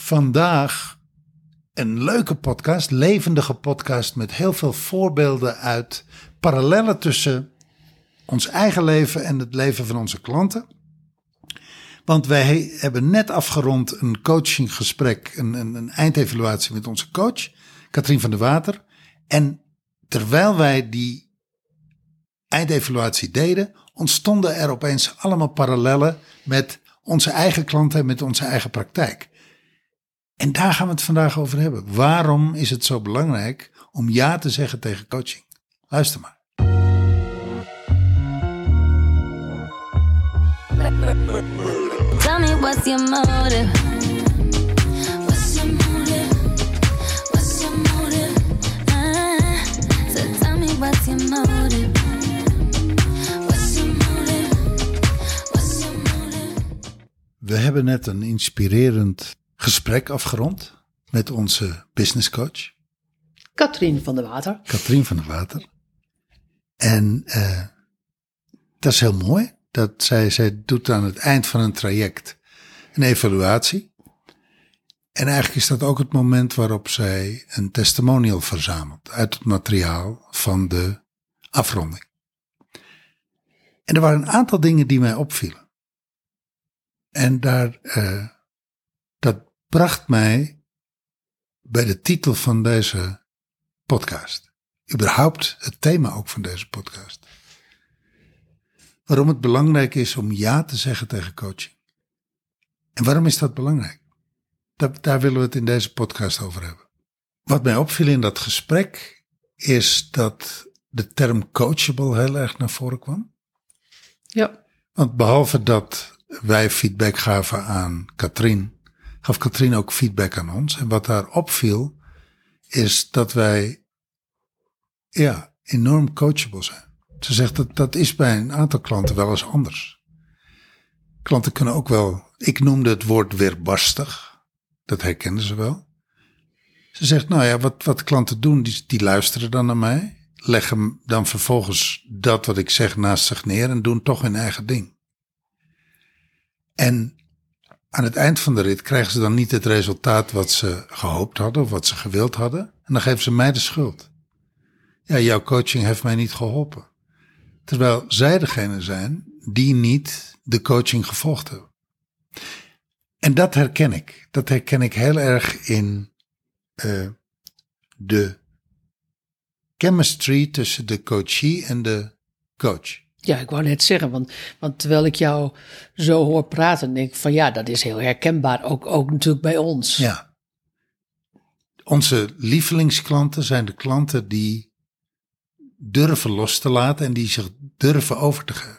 vandaag een leuke podcast, levendige podcast met heel veel voorbeelden uit parallellen tussen ons eigen leven en het leven van onze klanten. Want wij hebben net afgerond een coachinggesprek, een, een, een eindevaluatie met onze coach, Katrien van der Water. En terwijl wij die eindevaluatie deden, ontstonden er opeens allemaal parallellen met onze eigen klanten en met onze eigen praktijk. En daar gaan we het vandaag over hebben. Waarom is het zo belangrijk om ja te zeggen tegen coaching? Luister maar. Tell me what's your motive? What's your motive? What's your motive? Ah, so tell me what's your motive? What's your motive? What's your motive? We hebben net een inspirerend gesprek afgerond met onze business coach, Katrien van der Water. Katrien van der Water. En eh, dat is heel mooi. Dat zij, zij doet aan het eind van een traject een evaluatie. En eigenlijk is dat ook het moment waarop zij een testimonial verzamelt uit het materiaal van de afronding. En er waren een aantal dingen die mij opvielen. En daar, eh, dat bracht mij bij de titel van deze podcast. Überhaupt het thema ook van deze podcast. Waarom het belangrijk is om ja te zeggen tegen coaching. En waarom is dat belangrijk? Daar, daar willen we het in deze podcast over hebben. Wat mij opviel in dat gesprek is dat de term coachable heel erg naar voren kwam. Ja. Want behalve dat wij feedback gaven aan Katrien, gaf Katrien ook feedback aan ons. En wat daar opviel, is dat wij ja, enorm coachable zijn. Ze zegt dat dat is bij een aantal klanten wel eens anders. Klanten kunnen ook wel, ik noemde het woord weerbarstig, dat herkennen ze wel. Ze zegt, nou ja, wat, wat klanten doen, die, die luisteren dan naar mij, leggen dan vervolgens dat wat ik zeg naast zich neer en doen toch hun eigen ding. En aan het eind van de rit krijgen ze dan niet het resultaat wat ze gehoopt hadden of wat ze gewild hadden. En dan geven ze mij de schuld. Ja, jouw coaching heeft mij niet geholpen. Terwijl zij degene zijn die niet de coaching gevolgd hebben. En dat herken ik. Dat herken ik heel erg in eh, de chemistry tussen de coachee en de coach. Ja, ik wou net zeggen, want, want terwijl ik jou zo hoor praten, denk ik van ja, dat is heel herkenbaar. Ook, ook natuurlijk bij ons. Ja. Onze lievelingsklanten zijn de klanten die durven los te laten en die zich durven over te geven.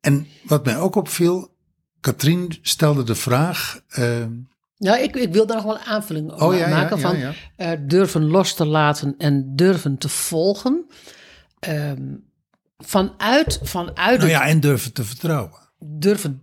En wat mij ook opviel, Katrien stelde de vraag. eh, Nou, ik, ik wil daar nog wel een aanvulling op Oh, ja, maken ja, van eh, durven los te laten en durven te volgen. Ehm, vanuit, vanuit nou het ja, en durven te vertrouwen. durven.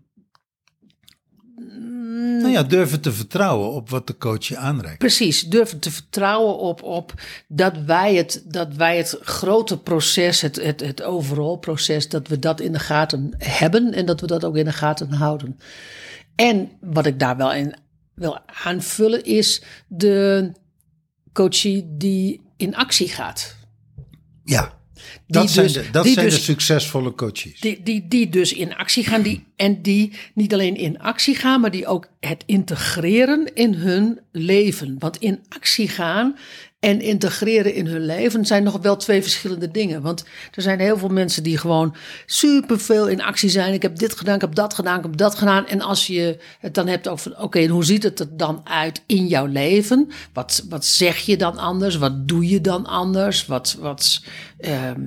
Nou ja, durven te vertrouwen op wat de coach je aanreikt. Precies, durven te vertrouwen op, op dat, wij het, dat wij het grote proces, het, het, het overal proces, dat we dat in de gaten hebben en dat we dat ook in de gaten houden. En wat ik daar wel in wil aanvullen is de coachie die in actie gaat. Ja, dat zijn, dus- de, dat die zijn dus- de succesvolle coaches. Die, die, die dus in actie gaan. Die, en die niet alleen in actie gaan, maar die ook het integreren in hun leven. Want in actie gaan en integreren in hun leven zijn nog wel twee verschillende dingen. Want er zijn heel veel mensen die gewoon superveel in actie zijn. Ik heb dit gedaan, ik heb dat gedaan, ik heb dat gedaan. En als je het dan hebt over, oké, hoe ziet het er dan uit in jouw leven? Wat, wat zeg je dan anders? Wat doe je dan anders? Wat, wat, ehm,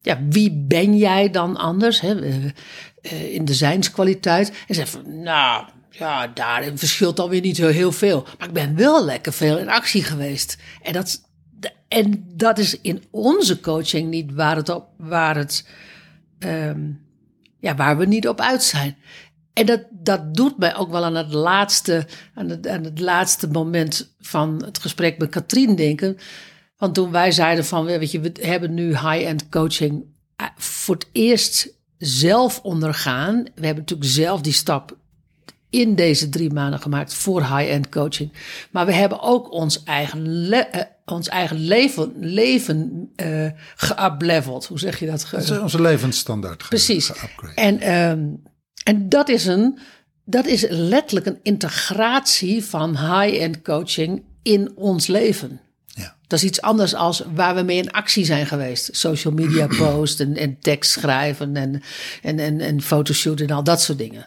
ja, wie ben jij dan anders hè? eh, eh, in de zijnskwaliteit? En zeg van, nou, ja, daarin verschilt alweer niet zo heel veel. Maar ik ben wel lekker veel in actie geweest. En dat, en dat is in onze coaching niet waar het op, waar het, ehm, ja, waar we niet op uit zijn. En dat, dat doet mij ook wel aan het laatste, aan het, aan het laatste moment van het gesprek met Katrien denken. Want toen wij zeiden van, weet je, we hebben nu high-end coaching eh, voor het eerst zelf ondergaan. We hebben natuurlijk zelf die stap in deze drie maanden gemaakt voor high-end coaching. Maar we hebben ook ons eigen, le- eh, ons eigen leven, leven geupleveld. Hoe zeg je dat? Ge- Dat is onze levensstandaard. Precies. En, ehm, en dat, is een, dat is letterlijk een integratie van high-end coaching in ons leven. Ja. Dat is iets anders als waar we mee in actie zijn geweest. Social media post en, en tekst schrijven en, en, en, en fotoshoot en al dat soort dingen.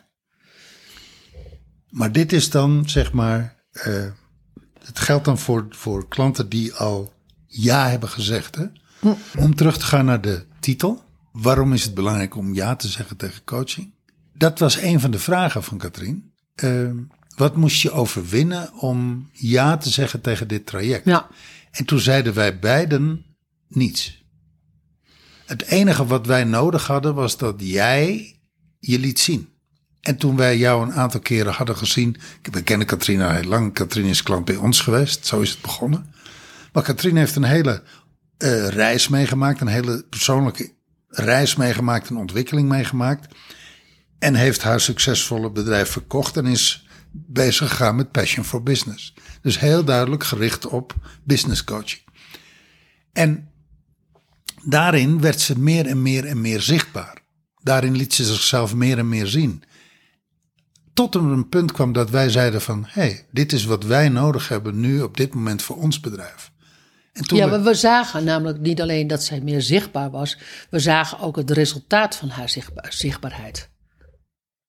Maar dit is dan, zeg maar, eh, het geldt dan voor, voor klanten die al ja hebben gezegd. Hè? Om terug te gaan naar de titel. Waarom is het belangrijk om ja te zeggen tegen coaching? Dat was een van de vragen van Katrien. Eh, wat moest je overwinnen om ja te zeggen tegen dit traject? Ja. En toen zeiden wij beiden niets. Het enige wat wij nodig hadden was dat jij je liet zien. En toen wij jou een aantal keren hadden gezien. We kennen Katrina heel lang. Katrien is klant bij ons geweest. Zo is het begonnen. Maar Katrien heeft een hele eh, reis meegemaakt. Een hele persoonlijke reis meegemaakt. Een ontwikkeling meegemaakt. En heeft haar succesvolle bedrijf verkocht. En is bezig gegaan met Passion for Business. Dus heel duidelijk gericht op business coaching. En daarin werd ze meer en meer en meer zichtbaar. Daarin liet ze zichzelf meer en meer zien. Tot er een punt kwam dat wij zeiden van... hé, hey, dit is wat wij nodig hebben nu op dit moment voor ons bedrijf. En toen Ja, we- maar we zagen namelijk niet alleen dat zij meer zichtbaar was, we zagen ook het resultaat van haar zichtbaar, zichtbaarheid.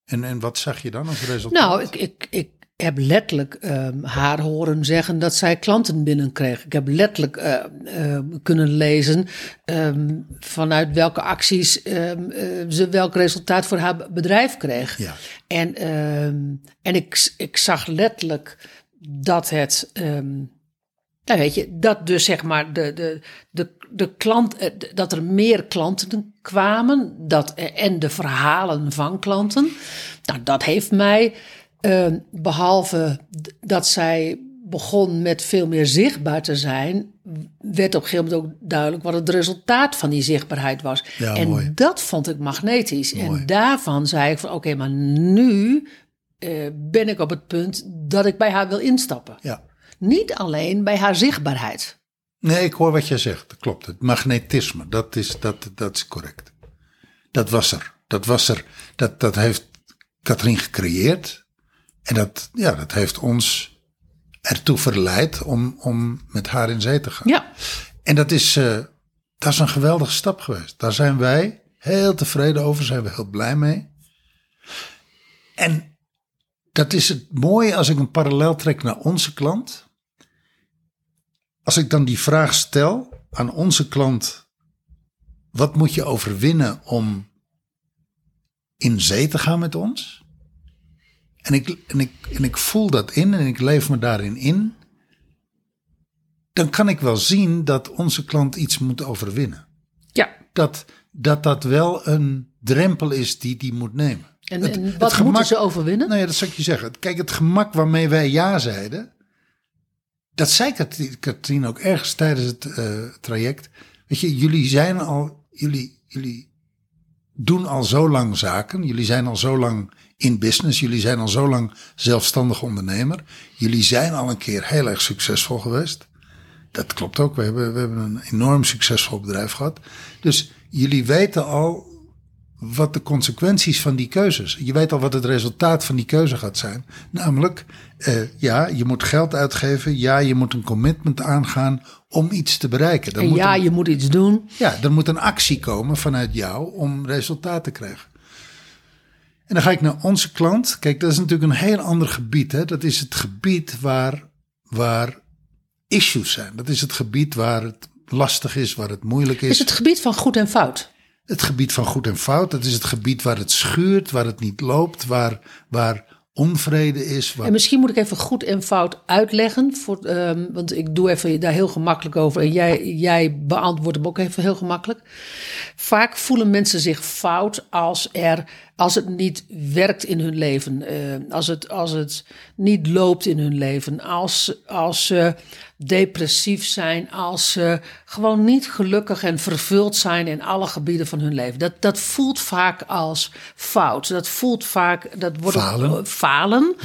en, en wat zag je dan als resultaat? Nou, ik, ik, ik heb letterlijk ehm, haar horen zeggen dat zij klanten binnenkreeg. Ik heb letterlijk eh, eh, kunnen lezen ehm, vanuit welke acties ehm, ze welk resultaat voor haar bedrijf kreeg. Ja. En, ehm, en ik, ik zag letterlijk dat het. ehm, nou weet je, dat dus zeg maar de, de, de, de klant, eh, dat er meer klanten kwamen dat, eh, en de verhalen van klanten. Nou, dat heeft mij, eh, behalve dat zij begon met veel meer zichtbaar te zijn, werd op een gegeven moment ook duidelijk wat het resultaat van die zichtbaarheid was. Ja, en mooi. dat vond ik magnetisch. Mooi. En daarvan zei ik van oké, maar nu eh, ben ik op het punt dat ik bij haar wil instappen. Ja. Niet alleen bij haar zichtbaarheid. Nee, ik hoor wat je zegt. Dat klopt. Het magnetisme, dat is, dat, dat is correct. Dat was er. Dat was er. Dat, dat heeft Katrien gecreëerd. En dat, ja, dat heeft ons ertoe verleid om, om met haar in zee te gaan. Ja, En dat is, eh, dat is een geweldige stap geweest. Daar zijn wij heel tevreden over, zijn we heel blij mee. En dat is het mooie als ik een parallel trek naar onze klant. Als ik dan die vraag stel aan onze klant: wat moet je overwinnen om in zee te gaan met ons? En ik, en, ik, en ik voel dat in en ik leef me daarin in dan kan ik wel zien dat onze klant iets moet overwinnen. ja. Dat dat, dat wel een drempel is die die moet nemen. En, Het- en het wat gemak- moeten ze overwinnen? Nou ja, dat zou ik je zeggen. Kijk, het gemak waarmee wij ja zeiden. Dat zei Kat- Katrien ook ergens tijdens het eh, traject. Weet je, jullie zijn al. Jullie, jullie doen al zo lang zaken. Jullie zijn al zo lang in business. Jullie zijn al zo lang zelfstandig ondernemer. Jullie zijn al een keer heel erg succesvol geweest. Dat klopt ook. We hebben, we hebben een enorm succesvol bedrijf gehad. Dus jullie weten al wat de consequenties van die keuzes. Je weet al wat het resultaat van die keuze gaat zijn. Namelijk, eh, ja, je moet geld uitgeven. Ja, je moet een commitment aangaan om iets te bereiken. Er en moet ja, een- je moet iets doen. ja, er moet een actie komen vanuit jou om resultaat te krijgen. En dan ga ik naar onze klant. Kijk, dat is natuurlijk een heel ander gebied. Hè? Dat is het gebied waar, waar issues zijn. Dat is het gebied waar het lastig is, waar het moeilijk is. Is het gebied van goed en fout. Het gebied van goed en fout. Dat is het gebied waar het schuurt, waar het niet loopt, waar, waar onvrede is. Waar... En misschien moet ik even goed en fout uitleggen. Voor, ehm, want ik doe even daar heel gemakkelijk over. En jij, jij beantwoordt hem ook even heel gemakkelijk. Vaak voelen mensen zich fout als er als het niet werkt in hun leven, eh, als, het, als het niet loopt in hun leven, als, als ze depressief zijn, als ze gewoon niet gelukkig en vervuld zijn in alle gebieden van hun leven. Dat, dat voelt vaak als fout. Dat voelt vaak, dat wordt Falen. falen.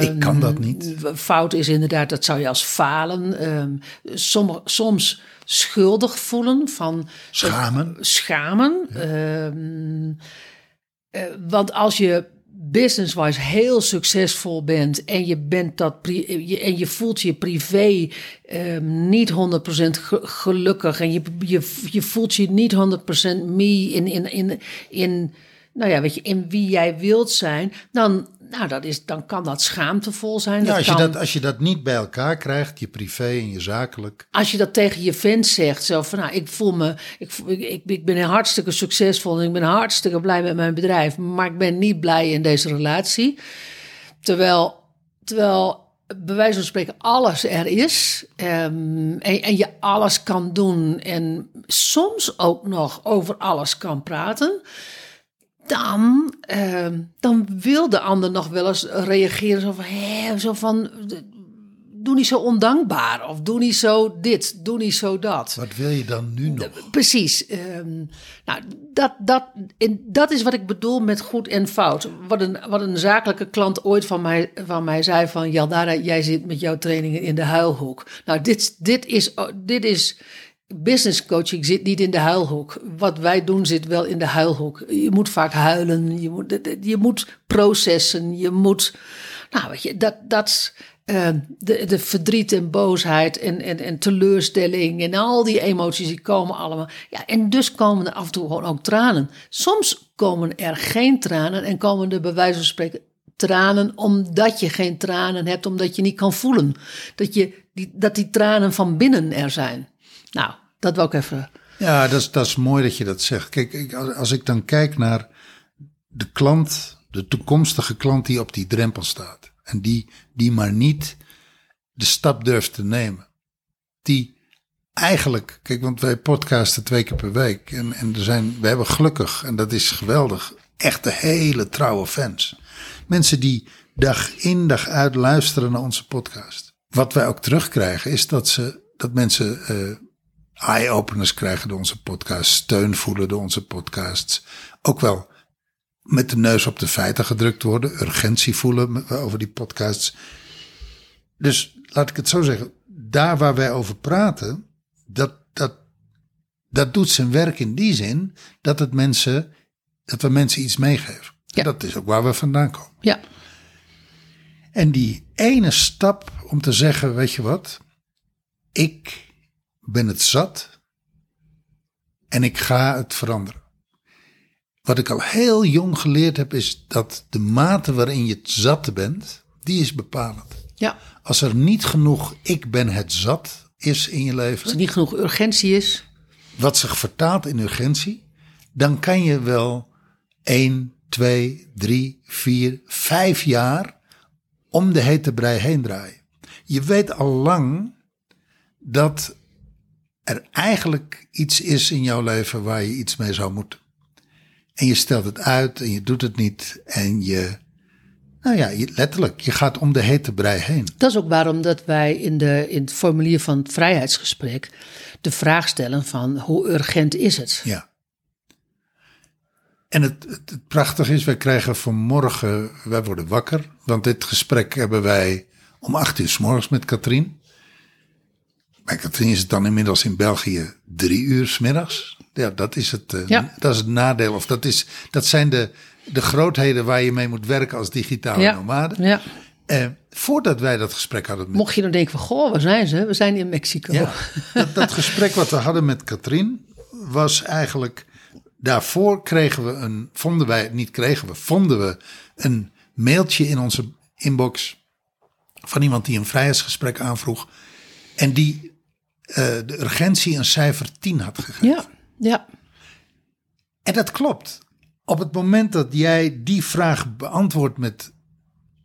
Ik kan dat niet. Fout is inderdaad, dat zou je als falen. ehm, sommige, soms schuldig voelen van Schamen. schamen. Ehm, eh, want als je business-wise heel succesvol bent en je bent dat je, en je voelt je privé ehm, niet 100% ge- gelukkig en je, je, je voelt je niet 100% me in, in, in, in, nou ja, weet je, in wie jij wilt zijn, dan, nou, dat is, dan kan dat schaamtevol zijn. Ja, als, je kan, dat, als je dat niet bij elkaar krijgt, je privé en je zakelijk. als je dat tegen je vent zegt, zo van, nou, ik voel me, ik, ik, ik ben hartstikke succesvol en ik ben hartstikke blij met mijn bedrijf, maar ik ben niet blij in deze relatie. Terwijl, terwijl bij wijze van spreken alles er is ehm, en, en je alles kan doen en soms ook nog over alles kan praten. Dan, ehm, dan wil de ander nog wel eens reageren zo van, hè, zo van doe niet zo ondankbaar. Of doe niet zo dit, doe niet zo dat. Wat wil je dan nu nog? Precies. ehm, nou, dat, dat, in, dat is wat ik bedoel met goed en fout. Wat een, wat een zakelijke klant ooit van mij, van mij zei van... Jaldara, jij zit met jouw trainingen in de huilhoek. Nou, dit, dit, is, dit is... Business coaching zit niet in de huilhoek. Wat wij doen zit wel in de huilhoek. Je moet vaak huilen, je moet, je moet processen, je moet... Nou, weet je, dat, dat eh, de, de verdriet en boosheid en, en, en teleurstelling en al die emoties die komen allemaal. Ja, en dus komen er af en toe gewoon ook tranen. Soms komen er geen tranen en komen er bij wijze van spreken tranen omdat je geen tranen hebt, omdat je niet kan voelen. Dat, je, die, dat die tranen van binnen er zijn. Nou, dat wil ik even. Ja, dat is, dat is mooi dat je dat zegt. Kijk, als ik dan kijk naar de klant, de toekomstige klant die op die drempel staat. En die, die maar niet de stap durft te nemen. Die eigenlijk, kijk, want wij podcasten twee keer per week. En, en er zijn, we hebben gelukkig, en dat is geweldig, echte hele trouwe fans. Mensen die dag in dag uit luisteren naar onze podcast. Wat wij ook terugkrijgen is dat, ze, dat mensen eh, eye-openers krijgen door onze podcast, steun voelen door onze podcasts. Ook wel met de neus op de feiten gedrukt worden, urgentie voelen over die podcasts. Dus laat ik het zo zeggen, daar waar wij over praten, dat, dat, dat doet zijn werk in die zin dat, het mensen, dat we mensen iets meegeven. Ja. Dat is ook waar we vandaan komen. Ja, En die ene stap om te zeggen, weet je wat, ik ben het zat en ik ga het veranderen. Wat ik al heel jong geleerd heb, is dat de mate waarin je het zat bent, die is bepalend. ja. Als er niet genoeg ik ben het zat is in je leven, Als er niet genoeg urgentie is. wat zich vertaalt in urgentie, dan kan je wel 1, 2, 3, 4, 5 jaar om de hete brei heen draaien. Je weet al lang dat er eigenlijk iets is in jouw leven waar je iets mee zou moeten. En je stelt het uit en je doet het niet en je, nou ja, je, letterlijk, je gaat om de hete brei heen. Dat is ook waarom dat wij in, de, in het formulier van het vrijheidsgesprek de vraag stellen van hoe urgent is het? Ja. En het, het, het prachtige is, wij krijgen vanmorgen, wij worden wakker. Want dit gesprek hebben wij om acht uur s morgens met Katrien. Bij Katrien is het dan inmiddels in België drie uur s middags. Ja, dat is het, eh, Ja. dat is het nadeel. Of dat, is, dat zijn de, de grootheden waar je mee moet werken als digitale Ja. nomade. Ja. Eh, voordat wij dat gesprek hadden met Mocht je dan denken van, goh, waar zijn ze? We zijn in Mexico. ja, dat, dat gesprek wat we hadden met Katrien was eigenlijk. Daarvoor kregen we een. Vonden wij, niet kregen we, vonden we een mailtje in onze inbox. van iemand die een vrijheidsgesprek aanvroeg. en die de urgentie een cijfer 10 had gegeven. Ja, ja, En dat klopt. Op het moment dat jij die vraag beantwoordt met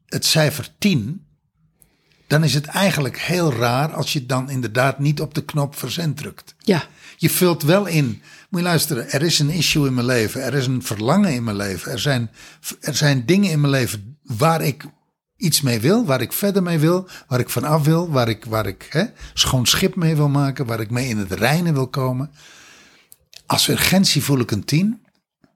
het cijfer 10, dan is het eigenlijk heel raar als je dan inderdaad niet op de knop verzend drukt. Ja, Je vult wel in. Moet je luisteren, er is een issue in mijn leven. Er is een verlangen in mijn leven. Er zijn, er zijn dingen in mijn leven waar ik iets mee wil. Waar ik verder mee wil. Waar ik vanaf wil. Waar ik, waar ik hè, schoon schip mee wil maken. Waar ik mee in het reinen wil komen. Als urgentie voel ik een tien.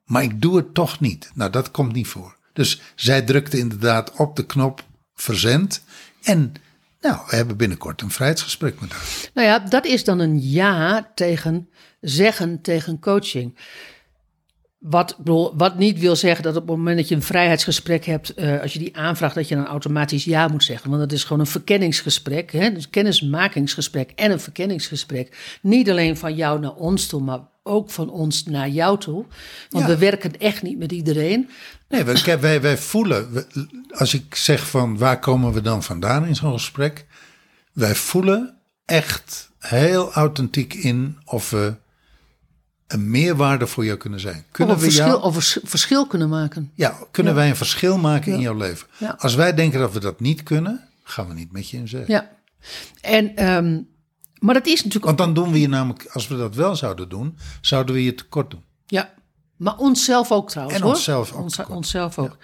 Maar ik doe het toch niet. Nou, dat komt niet voor. Dus zij drukte inderdaad op de knop verzend. En nou, we hebben binnenkort een vrijheidsgesprek met haar. nou ja, dat is dan een ja tegen zeggen tegen coaching. Wat, bedoel, wat niet wil zeggen dat op het moment dat je een vrijheidsgesprek hebt, eh, als je die aanvraagt, dat je dan automatisch ja moet zeggen. Want dat is gewoon een verkenningsgesprek, hè? dus kennismakingsgesprek en een verkenningsgesprek. Niet alleen van jou naar ons toe, maar ook van ons naar jou toe. Want Ja. we werken echt niet met iedereen. Nee, wij, wij, wij voelen, als ik zeg van waar komen we dan vandaan in zo'n gesprek, wij voelen echt heel authentiek in of we een meerwaarde voor jou kunnen zijn. Of Kunnen een we verschil, jou, of verschil kunnen maken. ja, kunnen wij een verschil maken in jouw leven? Ja. Als wij denken dat we dat niet kunnen, gaan we niet met je in zee. Ja. En, ehm, maar dat is natuurlijk Want dan doen we je namelijk, als we dat wel zouden doen, zouden we je tekort doen. Ja, maar onszelf ook trouwens. En hoor. onszelf ook Ons- onszelf ook.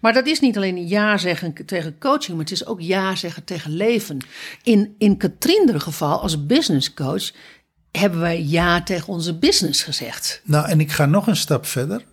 Maar dat is niet alleen ja zeggen tegen coaching, maar het is ook ja zeggen tegen leven. In, in Katrien geval, als business coach, hebben wij ja tegen onze business gezegd. Nou, en ik ga nog een stap verder.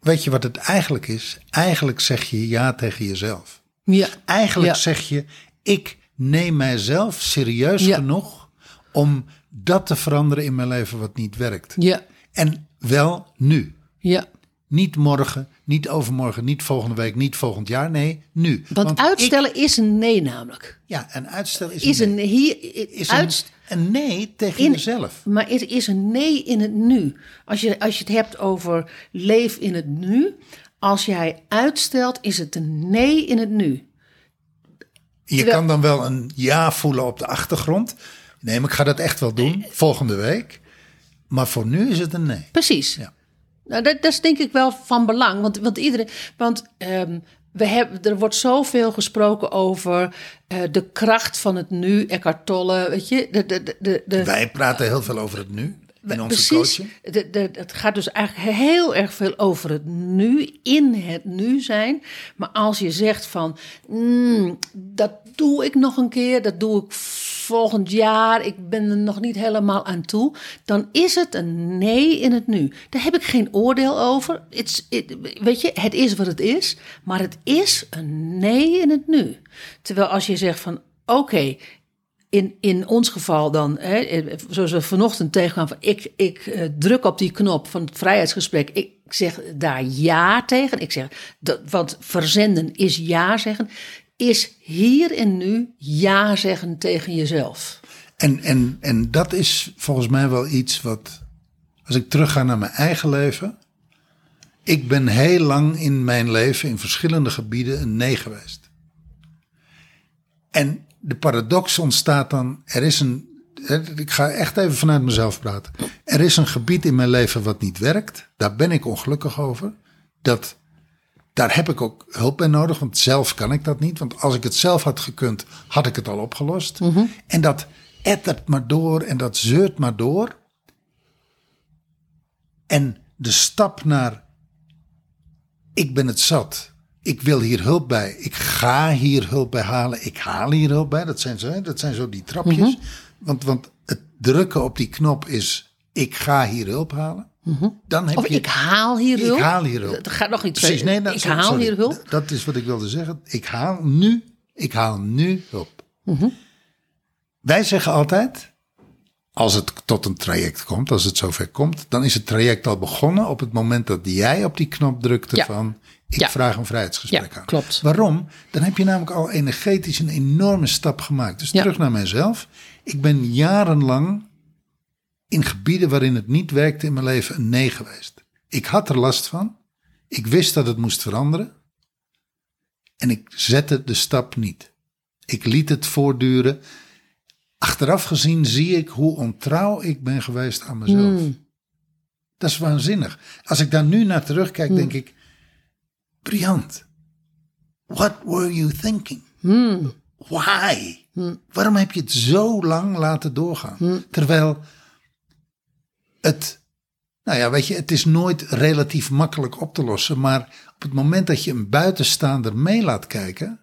Weet je wat het eigenlijk is? Eigenlijk zeg je ja tegen jezelf. Ja, Eigenlijk Ja. zeg je, ik neem mijzelf serieus Ja. genoeg om dat te veranderen in mijn leven wat niet werkt. ja, En wel nu. ja. Niet morgen, niet overmorgen, niet volgende week, niet volgend jaar. Nee, nu. Want, uitstellen is een nee namelijk. ja, en uitstel is, Is een, nee. hier, is uitst- een, een nee tegen in- jezelf. Maar het is een nee in het nu. Als je, als je het hebt over leef in het nu. Als jij uitstelt, is het een nee in het nu. Je Terwijl- kan dan wel een ja voelen op de achtergrond. Nee, maar ik ga dat echt wel doen volgende week. Maar voor nu is het een nee. Precies. Ja. Nou, dat, dat is denk ik wel van belang. Want, want iedereen. Want ehm, we hebben, er wordt zoveel gesproken over eh, de kracht van het nu. Eckhart Tolle, weet je. De, de, de, Wij praten heel veel over het nu in onze Precies. De, de, het gaat dus eigenlijk heel erg veel over het nu, in het nu zijn. Maar als je zegt van, "Mm, dat doe ik nog een keer, dat doe ik volgend jaar, ik ben er nog niet helemaal aan toe, dan is het een nee in het nu. Daar heb ik geen oordeel over. Weet je, het is wat het is, maar het is een nee in het nu. Terwijl als je zegt van, oké, in, in ons geval dan, hè, zoals we vanochtend tegenkwamen, van ik, ik eh, druk op die knop van het vrijheidsgesprek. Ik zeg daar ja tegen. Ik zeg, dat, want verzenden is ja zeggen. Is hier en nu ja zeggen tegen jezelf. En, en, en dat is volgens mij wel iets wat, als ik terugga naar mijn eigen leven. Ik ben heel lang in mijn leven in verschillende gebieden een nee geweest. En de paradox ontstaat dan, er is een, ik ga echt even vanuit mezelf praten. Er is een gebied in mijn leven wat niet werkt. Daar ben ik ongelukkig over. Dat, daar heb ik ook hulp bij nodig, want zelf kan ik dat niet. Want als ik het zelf had gekund, had ik het al opgelost. En dat ettert maar door en dat zeurt maar door. En de stap naar ik ben het zat. Ik wil hier hulp bij. Ik ga hier hulp bij halen. Ik haal hier hulp bij. Dat zijn zo, dat zijn zo die trapjes. want, want het drukken op die knop is ik ga hier hulp halen. Dan heb Of je, ik haal hier hulp. Ik haal hier hulp. Er gaat nog iets Precies, nee, nou, Ik haal sorry. hier hulp. Dat is wat ik wilde zeggen. Ik haal nu, ik haal nu hulp. Mhm. Wij zeggen altijd, als het tot een traject komt, als het zover komt, dan is het traject al begonnen op het moment dat jij op die knop drukte Ja. van ik Ja. vraag een vrijheidsgesprek Ja, aan. klopt. Waarom? Dan heb je namelijk al energetisch een enorme stap gemaakt. Dus terug naar mijzelf. Ik ben jarenlang in gebieden waarin het niet werkte in mijn leven een nee geweest. Ik had er last van. Ik wist dat het moest veranderen. En ik zette de stap niet. Ik liet het voortduren. Achteraf gezien zie ik hoe ontrouw ik ben geweest aan mezelf. Dat is waanzinnig. Als ik daar nu naar terugkijk, denk ik: briljant. What were you thinking? Why? Waarom heb je het zo lang laten doorgaan? Terwijl het, nou ja, weet je, het is nooit relatief makkelijk op te lossen. Maar op het moment dat je een buitenstaander mee laat kijken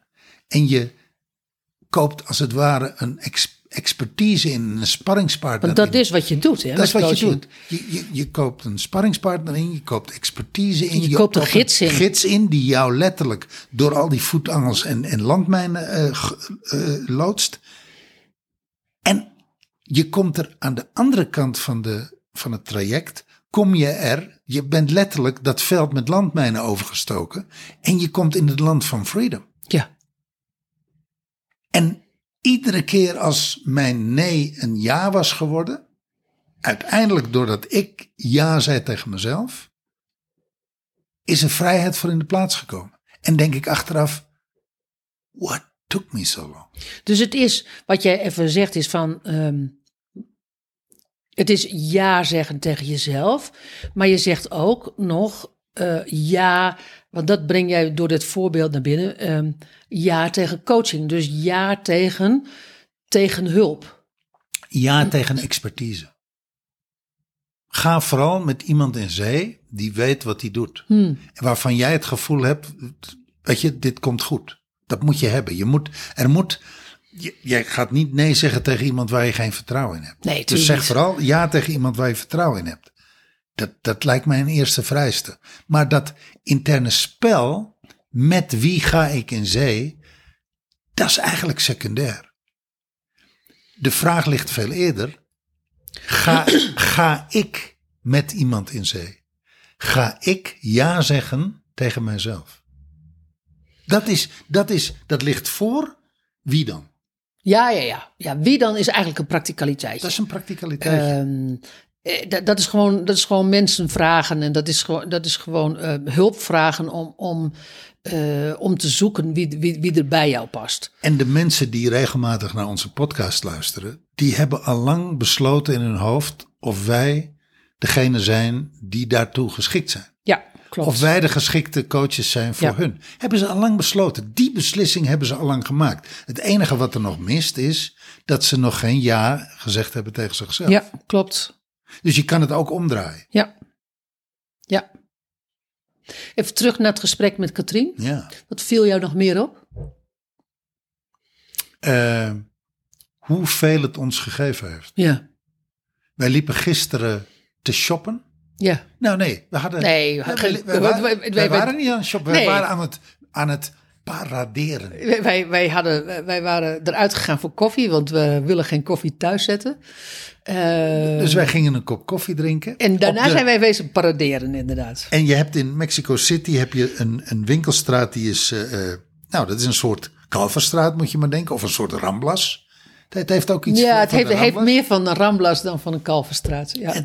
en je koopt als het ware een ex- expertise in, een sparringspartner. Want dat in. is wat je doet. Hè, Dat is wat je doet. Je, je, je koopt een sparringspartner in, je koopt expertise in. Je koopt een gids in. gids in die jou letterlijk door al die voetangels en, en landmijnen eh, loodst. En je komt er aan de andere kant van, de, van het traject, kom je er, je bent letterlijk dat veld met landmijnen overgestoken en je komt in het land van freedom. Ja. En iedere keer als mijn nee een ja was geworden, uiteindelijk doordat ik ja zei tegen mezelf, is er vrijheid voor in de plaats gekomen. En denk ik achteraf, what took me so long? Dus het is, wat jij even zegt, is van. ehm, het is ja zeggen tegen jezelf. Maar je zegt ook nog eh, ja, want dat breng jij door dit voorbeeld naar binnen. ehm, ja tegen coaching. Dus ja tegen, tegen hulp. Ja tegen expertise. Ga vooral met iemand in zee die weet wat hij doet. En waarvan jij het gevoel hebt, weet je, dit komt goed. Dat moet je hebben. Je moet, er moet, jij gaat niet nee zeggen tegen iemand waar je geen vertrouwen in hebt. Nee, dus zeg niet. vooral ja tegen iemand waar je vertrouwen in hebt. Dat, dat lijkt mij een eerste vrijste. Maar dat interne spel, met wie ga ik in zee, dat is eigenlijk secundair. De vraag ligt veel eerder. Ga, ga ik met iemand in zee? Ga ik ja zeggen tegen mijzelf? Dat, is, dat, is, dat ligt voor wie dan? Ja, ja, ja. ja wie dan is eigenlijk een practicaliteit. Dat is een practicaliteit. Ehm, eh, dat, dat, is gewoon, dat is gewoon mensen vragen en dat is gewoon, dat is gewoon eh, hulp vragen om, om, eh, om te zoeken wie, wie, wie er bij jou past. En de mensen die regelmatig naar onze podcast luisteren, die hebben al lang besloten in hun hoofd of wij degene zijn die daartoe geschikt zijn. Klopt. Of wij de geschikte coaches zijn voor Ja. hun. Hebben ze al lang besloten. Die beslissing hebben ze al lang gemaakt. Het enige wat er nog mist is dat ze nog geen ja gezegd hebben tegen zichzelf. ja, klopt. Dus je kan het ook omdraaien. Ja. Ja. Even terug naar het gesprek met Katrien. Ja. Wat viel jou nog meer op? Eh, hoeveel het ons gegeven heeft. Ja. Wij liepen gisteren te shoppen. Ja. Nou nee, we hadden... Nee, wij wij- waren niet aan het shoppen. Wij Nee. waren aan het, aan het paraderen. Wij, wij, hadden, wij waren eruit gegaan voor koffie, want we willen geen koffie thuis zetten. Eh, Dus wij gingen een kop koffie drinken. en daarna de- zijn wij wezen paraderen, inderdaad. En je hebt in Mexico City heb je een, een winkelstraat die is, eh, eh, nou dat is een soort Kalverstraat moet je maar denken, of een soort Ramblas. Het heeft ook iets Ja, het heeft, meer van een Ramblas dan van een Kalverstraat. Ja.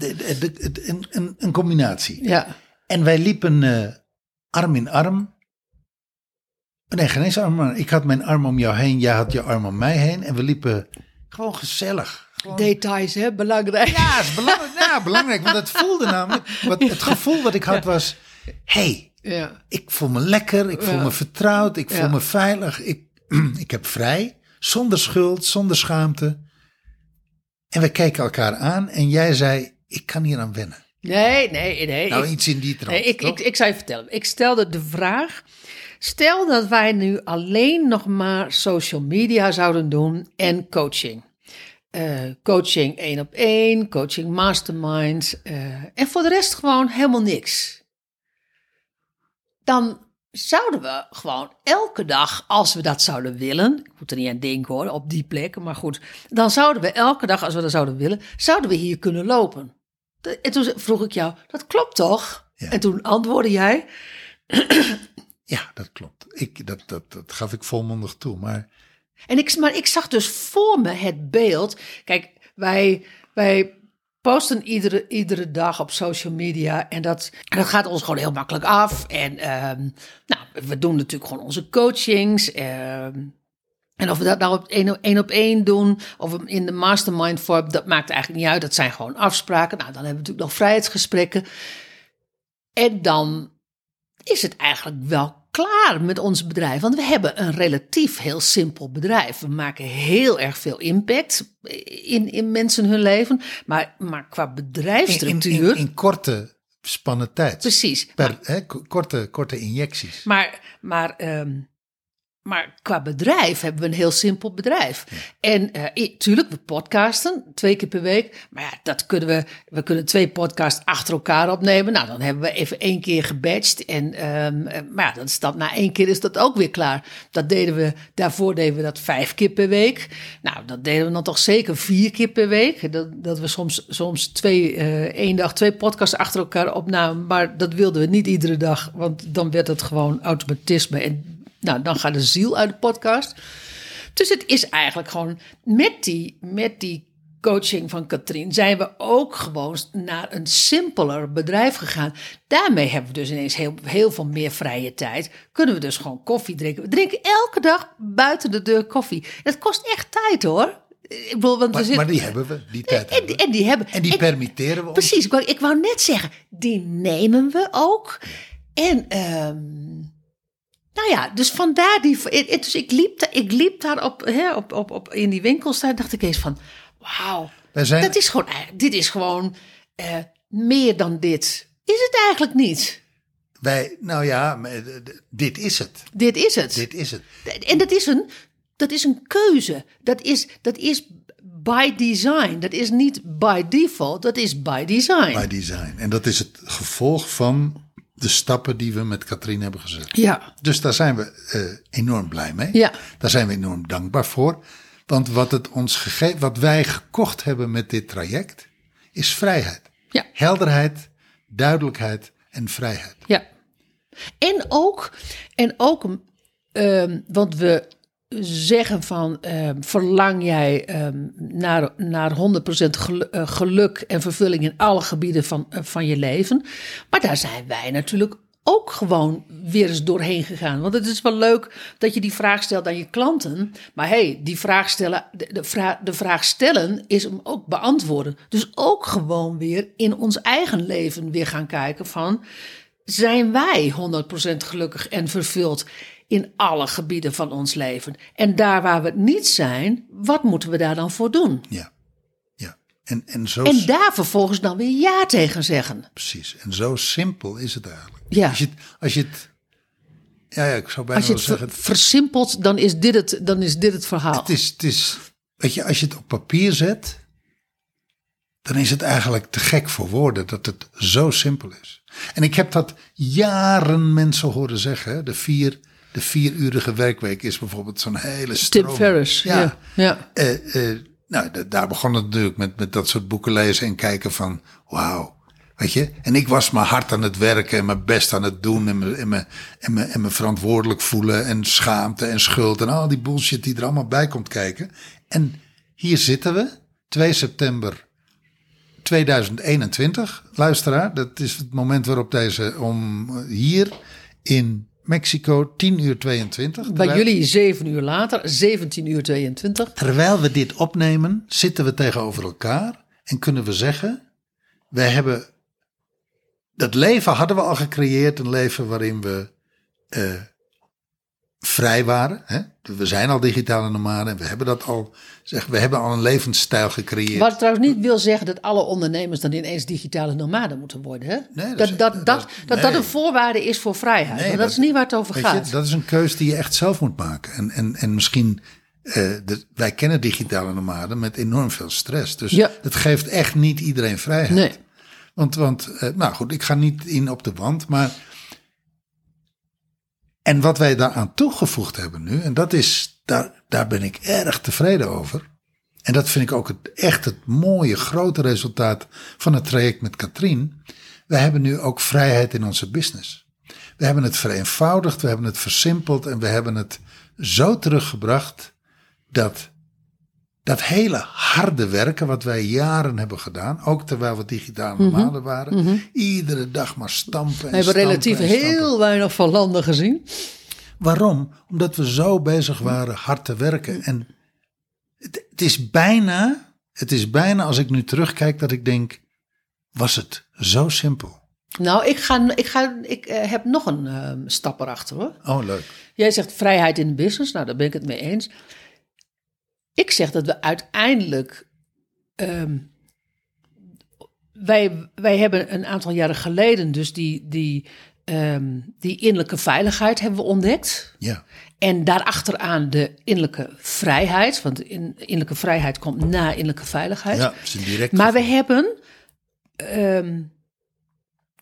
Een, combinatie. ja. En wij liepen eh, arm in arm. Nee, geen eens arm. Ik had mijn arm om jou heen, jij had je arm om mij heen. En we liepen gewoon gezellig. Gewoon- Details, hè, belangrijk. Ja, is belangrijk. ja, belangrijk. Want het voelde namelijk, wat, het gevoel wat ik had was, hey, Ja. ik voel me lekker, ik voel me vertrouwd, ik voel me veilig. Ik, ik heb vrij, zonder schuld, zonder schaamte. En we keken elkaar aan en jij zei, ik kan hier aan wennen. Nee, nee, nee. Nou, ik- iets in die trant, Nee, ik, ik, ik zou je vertellen. Ik stelde de vraag. Stel dat wij nu alleen nog maar social media zouden doen en coaching. Eh, coaching één op één, coaching masterminds. eh, en voor de rest gewoon helemaal niks. Dan zouden we gewoon elke dag, als we dat zouden willen. Ik moet er niet aan denken hoor, op die plekken, maar goed. Dan zouden we elke dag, als we dat zouden willen, zouden we hier kunnen lopen. En toen vroeg ik jou, dat klopt toch? Ja. En toen antwoordde jij, Ja, dat klopt. Ik, dat, dat, dat gaf ik volmondig toe. Maar En ik, maar ik zag dus voor me het beeld. Kijk, wij, wij posten iedere, iedere dag op social media. En dat, dat gaat ons gewoon heel makkelijk af. En ehm, nou, we doen natuurlijk gewoon onze coachings. ehm, en of we dat nou op één, op één op één doen, of in de mastermind vorm, dat maakt eigenlijk niet uit. Dat zijn gewoon afspraken. Nou, dan hebben we natuurlijk nog vrijheidsgesprekken. En dan is het eigenlijk wel klaar met ons bedrijf. Want we hebben een relatief heel simpel bedrijf. We maken heel erg veel impact in, in mensen hun leven. Maar, maar qua In, in, bedrijfsstructuur. in, in korte spannen tijd. precies. Per, korte, korte injecties. Maar, maar, ehm, maar qua bedrijf hebben we een heel simpel bedrijf. En tuurlijk, we podcasten twee keer per week. Maar ja, dat kunnen we. We kunnen twee podcasts achter elkaar opnemen. Nou, dan hebben we even één keer gebatcht. En, ehm, eh, maar ja, dan is dat, na één keer is dat ook weer klaar. Dat deden we, daarvoor deden we dat vijf keer per week. Nou, dat deden we dan toch zeker vier keer per week. Dat, dat we soms, soms twee, eh, één dag twee podcasts achter elkaar opnamen. Maar dat wilden we niet iedere dag. Want dan werd het gewoon automatisme. En nou, dan gaat de ziel uit de podcast. Dus het is eigenlijk gewoon met die, met die coaching van Katrien zijn we ook gewoon naar een simpeler bedrijf gegaan. Daarmee hebben we dus ineens heel, heel veel meer vrije tijd. Kunnen we dus gewoon koffie drinken. We drinken elke dag buiten de deur koffie. Het kost echt tijd hoor. Ik bedoel, want we Maar, zitten- maar die hebben we, die tijd en, hebben die- we. en die hebben. En die permitteren we ons. Precies, ik wou, ik wou net zeggen, die nemen we ook. En, ehm, nou ja, dus vandaar die. eh, Dus ik liep, daar- ik liep daar op, hè, op, op, op, in die winkels, daar dacht ik eens van, wauw, zijn, dat is gewoon, eigenlijk- dit is gewoon eh, meer dan dit. Is het eigenlijk niet? wij, nou ja, eh, dit is het. Dit is het. Dit is het. En dat is een, dat is een keuze. Dat is, dat is by design. Dat is niet by default, dat is by design. By design. En dat is het gevolg van de stappen die we met Katrien hebben gezet. Ja, Dus daar zijn we eh, enorm blij mee. Ja. Daar zijn we enorm dankbaar voor. Want wat, het ons gegeven, wat wij gekocht hebben met dit traject is vrijheid. Ja. Helderheid, duidelijkheid en vrijheid. Ja. En ook, en ook ehm, want we zeggen van ehm, verlang jij ehm, naar, naar 100% gelu- eh, geluk en vervulling in alle gebieden van, eh, van je leven. Maar daar zijn wij natuurlijk ook gewoon weer eens doorheen gegaan. Want het is wel leuk dat je die vraag stelt aan je klanten. Maar hey, die vraag stellen, de, de, vraag, de vraag stellen is hem ook beantwoorden. Dus ook gewoon weer in ons eigen leven weer gaan kijken van... zijn wij 100% gelukkig en vervuld in alle gebieden van ons leven? En daar waar we het niet zijn, wat moeten we daar dan voor doen? Ja. ja. En, en zo En daar vervolgens dan weer ja tegen zeggen. precies. En zo simpel is het eigenlijk. Ja. Als je, het- als je het. Ja, ja, ik zou bijna Als je het ver- zeggen. versimpelt, dan is dit het, dan is dit het verhaal. Het is, het is, weet je, als je het op papier zet, dan is het eigenlijk te gek voor woorden dat het zo simpel is. En ik heb dat jaren mensen horen zeggen. De, vier, de vierurige werkweek is bijvoorbeeld zo'n hele Tim stroom. Ferriss. Ja. ja. Eh, eh, nou, da- daar begon het natuurlijk met, met dat soort boeken lezen en kijken van, wauw. Weet je, en ik was maar hard aan het werken en mijn best aan het doen en me, en, me, en, me, en me verantwoordelijk voelen en schaamte en schuld en al die bullshit die er allemaal bij komt kijken. En hier zitten we, 2 september 2021, luisteraar. Dat is het moment waarop deze om hier in Mexico 10 uur 22. Bij terwijl- jullie 7 uur later, 17 uur 22. Terwijl we dit opnemen, zitten we tegenover elkaar en kunnen we zeggen: wij hebben dat leven hadden we al gecreëerd, een leven waarin we eh, vrij waren. Hè? We zijn al digitale nomaden en we hebben dat al. Zeg, we hebben al een levensstijl gecreëerd. Wat trouwens niet wil zeggen dat alle ondernemers dan ineens digitale nomaden moeten worden. Hè? Nee, dat dat, is- dat, dat een voorwaarde is voor vrijheid. Nee, maar dat, is niet waar het over gaat. Je, dat is een keus die je echt zelf moet maken. En, en, en misschien, de, wij kennen digitale nomaden met enorm veel stress. Dus Ja. het geeft echt niet iedereen vrijheid. Want, want eh, nou goed, ik ga niet in op de wand, maar. En wat wij daaraan toegevoegd hebben nu, en dat is, daar, daar ben ik erg tevreden over. En dat vind ik ook echt het mooie, grote resultaat van het traject met Katrien. We hebben nu ook vrijheid in onze business. We hebben het vereenvoudigd, we hebben het versimpeld en we hebben het zo teruggebracht dat dat hele harde werken wat wij jaren hebben gedaan, ook terwijl we digitale nomaden waren, iedere dag maar stampen. En We hebben stampen relatief heel weinig van landen gezien. Waarom? Omdat we zo bezig waren hard te werken. En het, het is bijna, het is bijna als ik nu terugkijk dat ik denk, was het zo simpel? Nou, ik, ga, ik, ga, ik eh, heb nog een ehm, stap erachter hoor. Oh, leuk. Jij zegt vrijheid in de business. Nou, daar ben ik het mee eens. Ik zeg dat we uiteindelijk. ehm, wij, wij hebben een aantal jaren geleden dus die, die, ehm, die innerlijke veiligheid hebben we ontdekt. Ja. En daarachteraan de innerlijke vrijheid. Want in, innerlijke vrijheid komt na innerlijke veiligheid. Ja, is een. Maar we hebben ehm,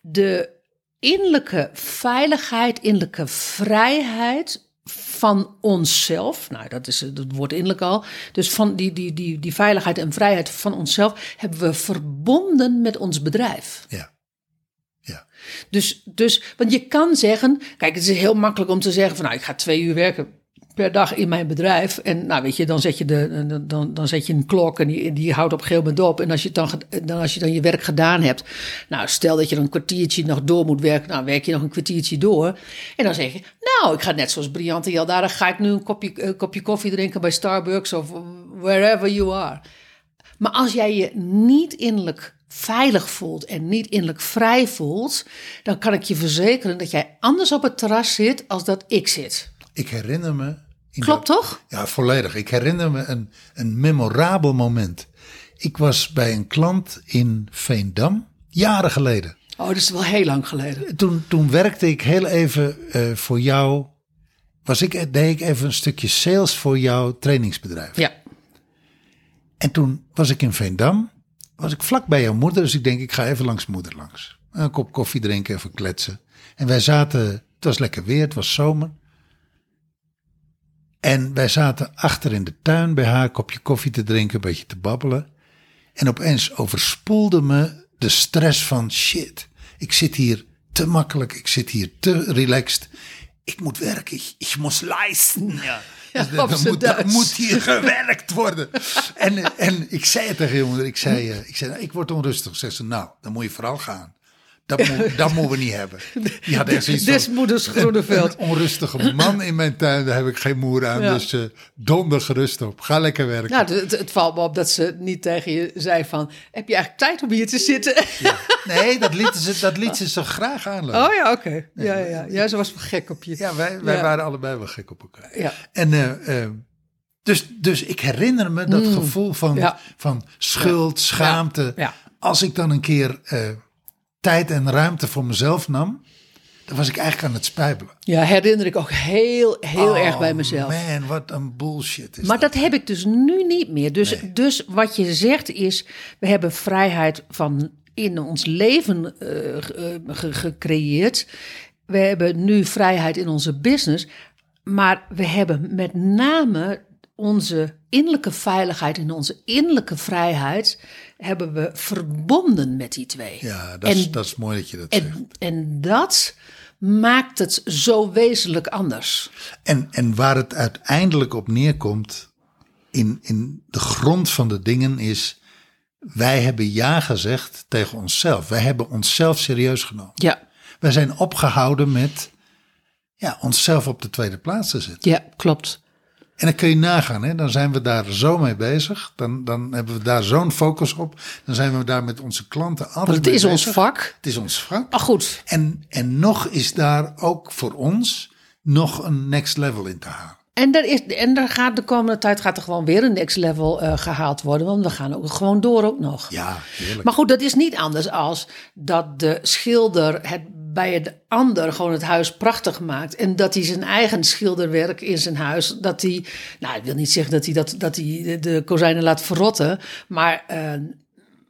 de innerlijke veiligheid, innerlijke vrijheid van onszelf. Nou, dat is het woord innerlijk al. Dus van die, die, die, die veiligheid en vrijheid van onszelf hebben we verbonden met ons bedrijf. Ja. Ja. Dus, dus, want je kan zeggen, kijk, het is heel makkelijk om te zeggen van, nou, ik ga twee uur werken per dag in mijn bedrijf. En nou, weet je, dan zet je, de, dan, dan zet je een klok en die, die houdt op een gegeven moment op. En als je, dan, dan, als je dan je werk gedaan hebt, nou, stel dat je dan een kwartiertje nog door moet werken, nou, werk je nog een kwartiertje door. En dan zeg je, nou, ik ga net zoals Briante Jaldara, ga ik nu een kopje, een kopje koffie drinken bij Starbucks of wherever you are. Maar als jij je niet innerlijk veilig voelt en niet innerlijk vrij voelt, dan kan ik je verzekeren dat jij anders op het terras zit als dat ik zit. Ik herinner me. Klopt toch? Ja, volledig. Ik herinner me een, een memorabel moment. Ik was bij een klant in Veendam, jaren geleden. Oh, dat is wel heel lang geleden. Toen, toen werkte ik heel even eh, voor jou. Was ik, deed ik even een stukje sales voor jouw trainingsbedrijf. Ja. En toen was ik in Veendam. Was ik vlak bij jouw moeder. Dus ik denk, ik ga even langs moeder langs. Een kop koffie drinken, even kletsen. En wij zaten, het was lekker weer, het was zomer. En wij zaten achter in de tuin bij haar, kopje koffie te drinken, een beetje te babbelen. En opeens overspoelde me de stress van shit. Ik zit hier te makkelijk, ik zit hier te relaxed. Ik moet werken, ik, ik moet leisten. Ja. Ja, Dus er, moet, er hier gewerkt worden. En, en ik zei het tegen moeder, ik zei, eh, ik zei nou, ik word onrustig. Zegt ze, nou, dan moet je vooral gaan. Dat, moet, dat moeten we niet hebben. Die had echt zoiets van, Des moeders Groeneveld. een onrustige man in mijn tuin, daar heb ik geen moer aan. Ja. Dus eh, donder gerust op. Ga lekker werken. Nou, het, het valt me op dat ze niet tegen je zei van... heb je eigenlijk tijd om hier te zitten? Nee, dat lieten ze, dat liet ze zo graag aanlopen. Oh ja, oké. Ja, ja, ja. ja, ze was wel gek op je. Ja, wij, wij Ja. waren allebei wel gek op elkaar. Ja. En eh, eh, dus, dus ik herinner me dat gevoel van, Mm. Ja. van schuld, schaamte. Ja. Als ik dan een keer tijd en ruimte voor mezelf nam, dan was ik eigenlijk aan het spijbelen. Ja, herinner ik ook heel, heel Oh, erg bij mezelf. Man, wat een bullshit is Maar dat heb ik dus nu niet meer. Dus, Nee. dus wat je zegt is, we hebben vrijheid van in ons leven eh, ge- eh, ge- gecreëerd. We hebben nu vrijheid in onze business. Maar we hebben met name onze innerlijke veiligheid en onze innerlijke vrijheid hebben we verbonden met die twee. Ja, dat is, En- dat is mooi dat je dat zegt. En, en dat maakt het zo wezenlijk anders. En, en waar het uiteindelijk op neerkomt, in, in de grond van de dingen, is: wij hebben ja gezegd tegen onszelf. Wij hebben onszelf serieus genomen. Ja, Wij zijn opgehouden met ja, onszelf op de tweede plaats te zetten. ja klopt. En dan kun je nagaan, hè? dan zijn we daar zo mee bezig. Dan, dan hebben we daar zo'n focus op. Dan zijn we daar met onze klanten altijd Want het mee is ons vak. Het is ons vak. Maar goed, En, en nog is daar ook voor ons nog een next level in te halen. En, er is, en er gaat de komende tijd gaat er gewoon weer een next level eh, gehaald worden. Want we gaan ook gewoon door ook nog. Ja, heerlijk. Maar goed, dat is niet anders als dat de schilder het bij de ander gewoon het huis prachtig maakt. En dat hij zijn eigen schilderwerk in zijn huis, dat hij, nou ik wil niet zeggen dat hij, dat, dat hij de- kozijnen laat verrotten. Maar, eh,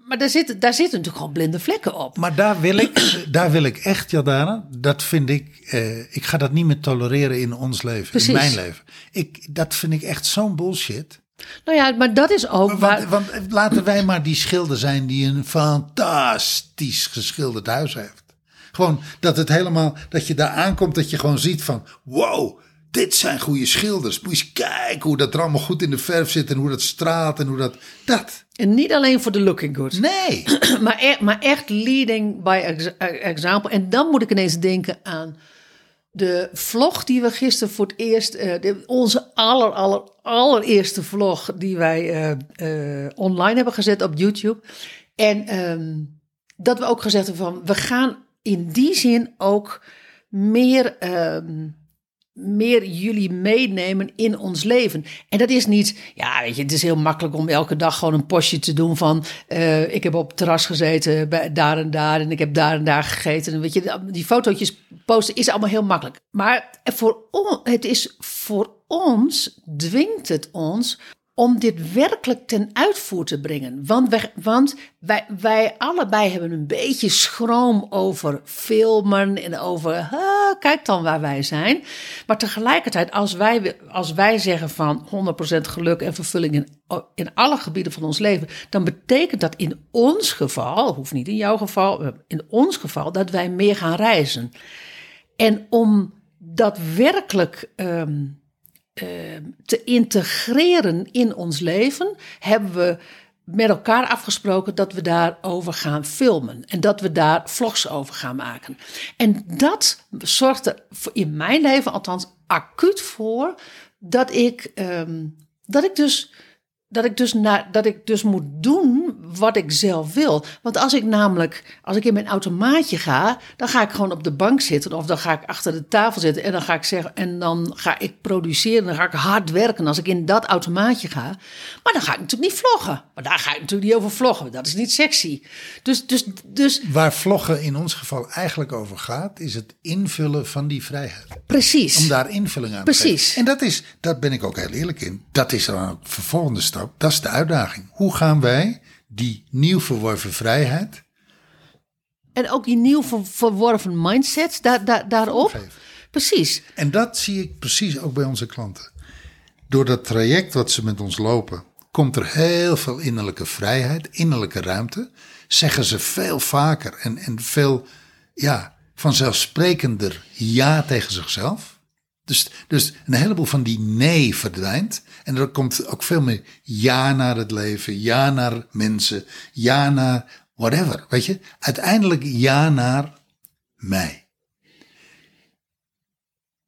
maar daar, zitten, daar zitten natuurlijk gewoon blinde vlekken op. Maar daar wil ik, daar wil ik echt, Jadana, dat vind ik, eh, ik ga dat niet meer tolereren in ons leven, Precies. in mijn leven. Ik, dat vind ik echt zo'n bullshit. Nou ja, maar dat is ook Want, waar, want laten wij maar die schilder zijn die een fantastisch geschilderd huis heeft. Gewoon dat het helemaal, dat je daar aankomt, dat je gewoon ziet van, wow, dit zijn goede schilders. Moet je eens kijken hoe dat er allemaal goed in de verf zit en hoe dat straalt en hoe dat, dat. en niet alleen voor de looking good. Nee. maar, echt, maar echt leading by ex- example. En dan moet ik ineens denken aan de vlog die we gisteren voor het eerst... eh, de- onze aller, aller, allereerste vlog die wij eh, eh, online hebben gezet op YouTube. En ehm, dat we ook gezegd hebben van... we gaan in die zin ook meer, ehm, meer jullie meenemen in ons leven. En dat is niet, ja, weet je, het is heel makkelijk om elke dag gewoon een postje te doen van, eh, ik heb op het terras gezeten bij daar en daar en ik heb daar en daar gegeten. En weet je, die fotootjes posten is allemaal heel makkelijk. Maar voor on, het is voor ons, dwingt het ons om dit werkelijk ten uitvoer te brengen. Want, wij, want wij, wij allebei hebben een beetje schroom over filmen en over, kijk dan waar wij zijn. Maar tegelijkertijd, als wij, als wij zeggen van 100% geluk en vervulling in, in alle gebieden van ons leven, dan betekent dat in ons geval, hoeft niet in jouw geval, in ons geval, dat wij meer gaan reizen. En om dat werkelijk. Um, te integreren in ons leven, hebben we met elkaar afgesproken dat we daarover gaan filmen en dat we daar vlogs over gaan maken. En dat zorgt er in mijn leven althans acuut voor dat ik, um, dat ik dus dat ik, dus naar, dat ik dus moet doen wat ik zelf wil. Want als ik namelijk, als ik in mijn automaatje ga, dan ga ik gewoon op de bank zitten of dan ga ik achter de tafel zitten en dan ga ik zeggen, en dan ga ik produceren, dan ga ik hard werken als ik in dat automaatje ga. Maar dan ga ik natuurlijk niet vloggen. Maar daar ga ik natuurlijk niet over vloggen. Dat is niet sexy. Dus, dus, dus. Waar vloggen in ons geval eigenlijk over gaat, is het invullen van die vrijheid. Precies. Om daar invulling aan Precies. te geven. En dat is, daar ben ik ook heel eerlijk in. Dat is dan ook de vervolgende stap. Dat is de uitdaging. Hoe gaan wij die nieuw verworven vrijheid. En ook die nieuw verworven mindset daar, daar, daarop. Geven. Precies. En dat zie ik precies ook bij onze klanten. Door dat traject wat ze met ons lopen, komt er heel veel innerlijke vrijheid, innerlijke ruimte. Zeggen ze veel vaker en, en veel ja, vanzelfsprekender ja tegen zichzelf. Dus, dus een heleboel van die nee verdwijnt. En er komt ook veel meer ja naar het leven, ja naar mensen, ja naar whatever. Weet je, uiteindelijk ja naar mij.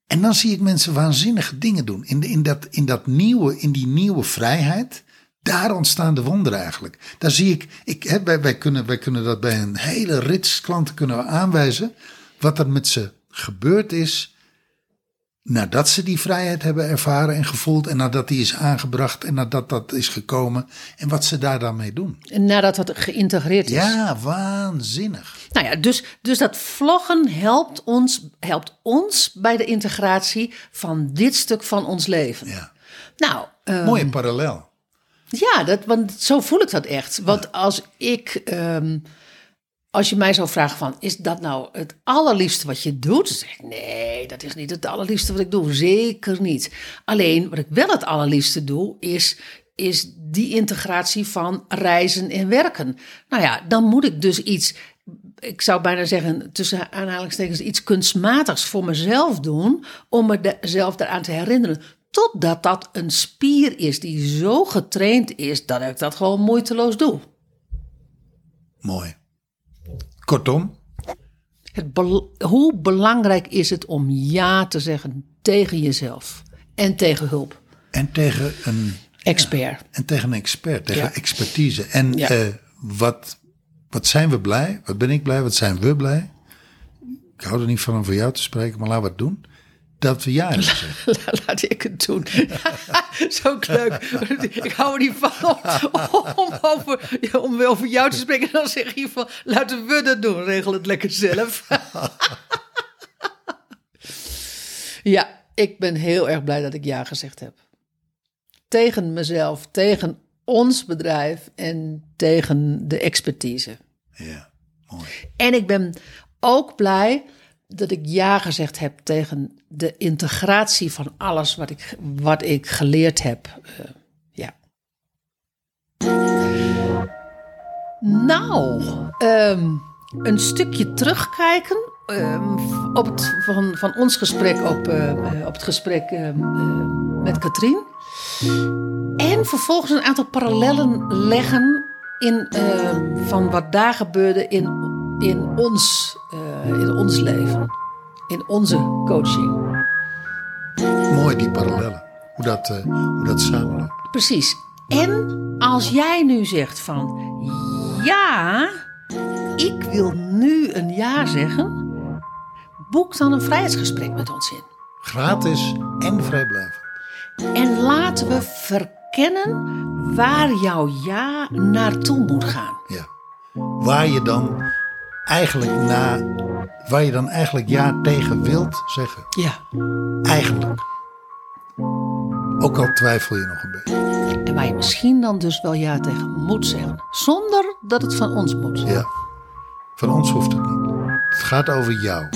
En dan zie ik mensen waanzinnige dingen doen. In, in, dat, in, dat nieuwe, in die nieuwe vrijheid, daar ontstaan de wonderen eigenlijk. Daar zie ik, ik hè, wij, kunnen, wij kunnen dat bij een hele rits klanten kunnen we aanwijzen. Wat er met ze gebeurd is nadat ze die vrijheid hebben ervaren en gevoeld en nadat die is aangebracht en nadat dat is gekomen en wat ze daar dan mee doen. En nadat het geïntegreerd is. Ja, waanzinnig. Nou ja, dus, dus dat vloggen helpt ons, helpt ons bij de integratie van dit stuk van ons leven. Ja. Nou, um, Mooie parallel. Ja, dat, want zo voel ik dat echt. Want als ik, um, als je mij zou vragen van, is dat nou het allerliefste wat je doet? Zeg ik, nee, dat is niet het allerliefste wat ik doe. Zeker niet. Alleen, wat ik wel het allerliefste doe, is, is die integratie van reizen en werken. Nou ja, dan moet ik dus iets, ik zou bijna zeggen, tussen aanhalingstekens, iets kunstmatigs voor mezelf doen, om mezelf daaraan te herinneren. Totdat dat een spier is die zo getraind is dat ik dat gewoon moeiteloos doe. Mooi. Kortom. Het be hoe belangrijk is het om ja te zeggen tegen jezelf en tegen hulp? En tegen een expert. Ja, en tegen een expert, tegen Ja. expertise. En Ja. eh, wat, wat zijn we blij? Wat ben ik blij? Wat zijn we blij? Ik hou er niet van om voor jou te spreken, maar laten we het doen. Dat we ja. Laat ik het doen. Zo leuk. Ik hou er niet van om, om, over, om over jou te spreken. Dan zeg je van, laten we dat doen. Regel het lekker zelf. ja, ik ben heel erg blij dat ik ja gezegd heb. Tegen mezelf, tegen ons bedrijf en tegen de expertise. Ja, mooi. En ik ben ook blij dat ik ja gezegd heb tegen de integratie van alles wat ik, wat ik geleerd heb. Uh, ja. Nou, um, een stukje terugkijken um, op het, van, van ons gesprek op, uh, op het gesprek uh, met Katrien. En vervolgens een aantal parallellen leggen in, van wat daar gebeurde in, in ons in ons leven, in onze coaching. Mooi die parallellen, hoe dat, uh, hoe dat samenloopt. Precies. En als jij nu zegt van ja, ik wil nu een ja zeggen. Boek dan een vrijheidsgesprek met ons in. Gratis en vrijblijvend. En laten we verkennen waar jouw ja naartoe moet gaan. Ja. Waar je dan eigenlijk na, waar je dan eigenlijk ja tegen wilt zeggen. Ja. Eigenlijk. Ook al twijfel je nog een beetje. En waar je misschien dan dus wel ja tegen moet zeggen. Zonder dat het van ons moet. Ja. Van ons hoeft het niet. Het gaat over jou.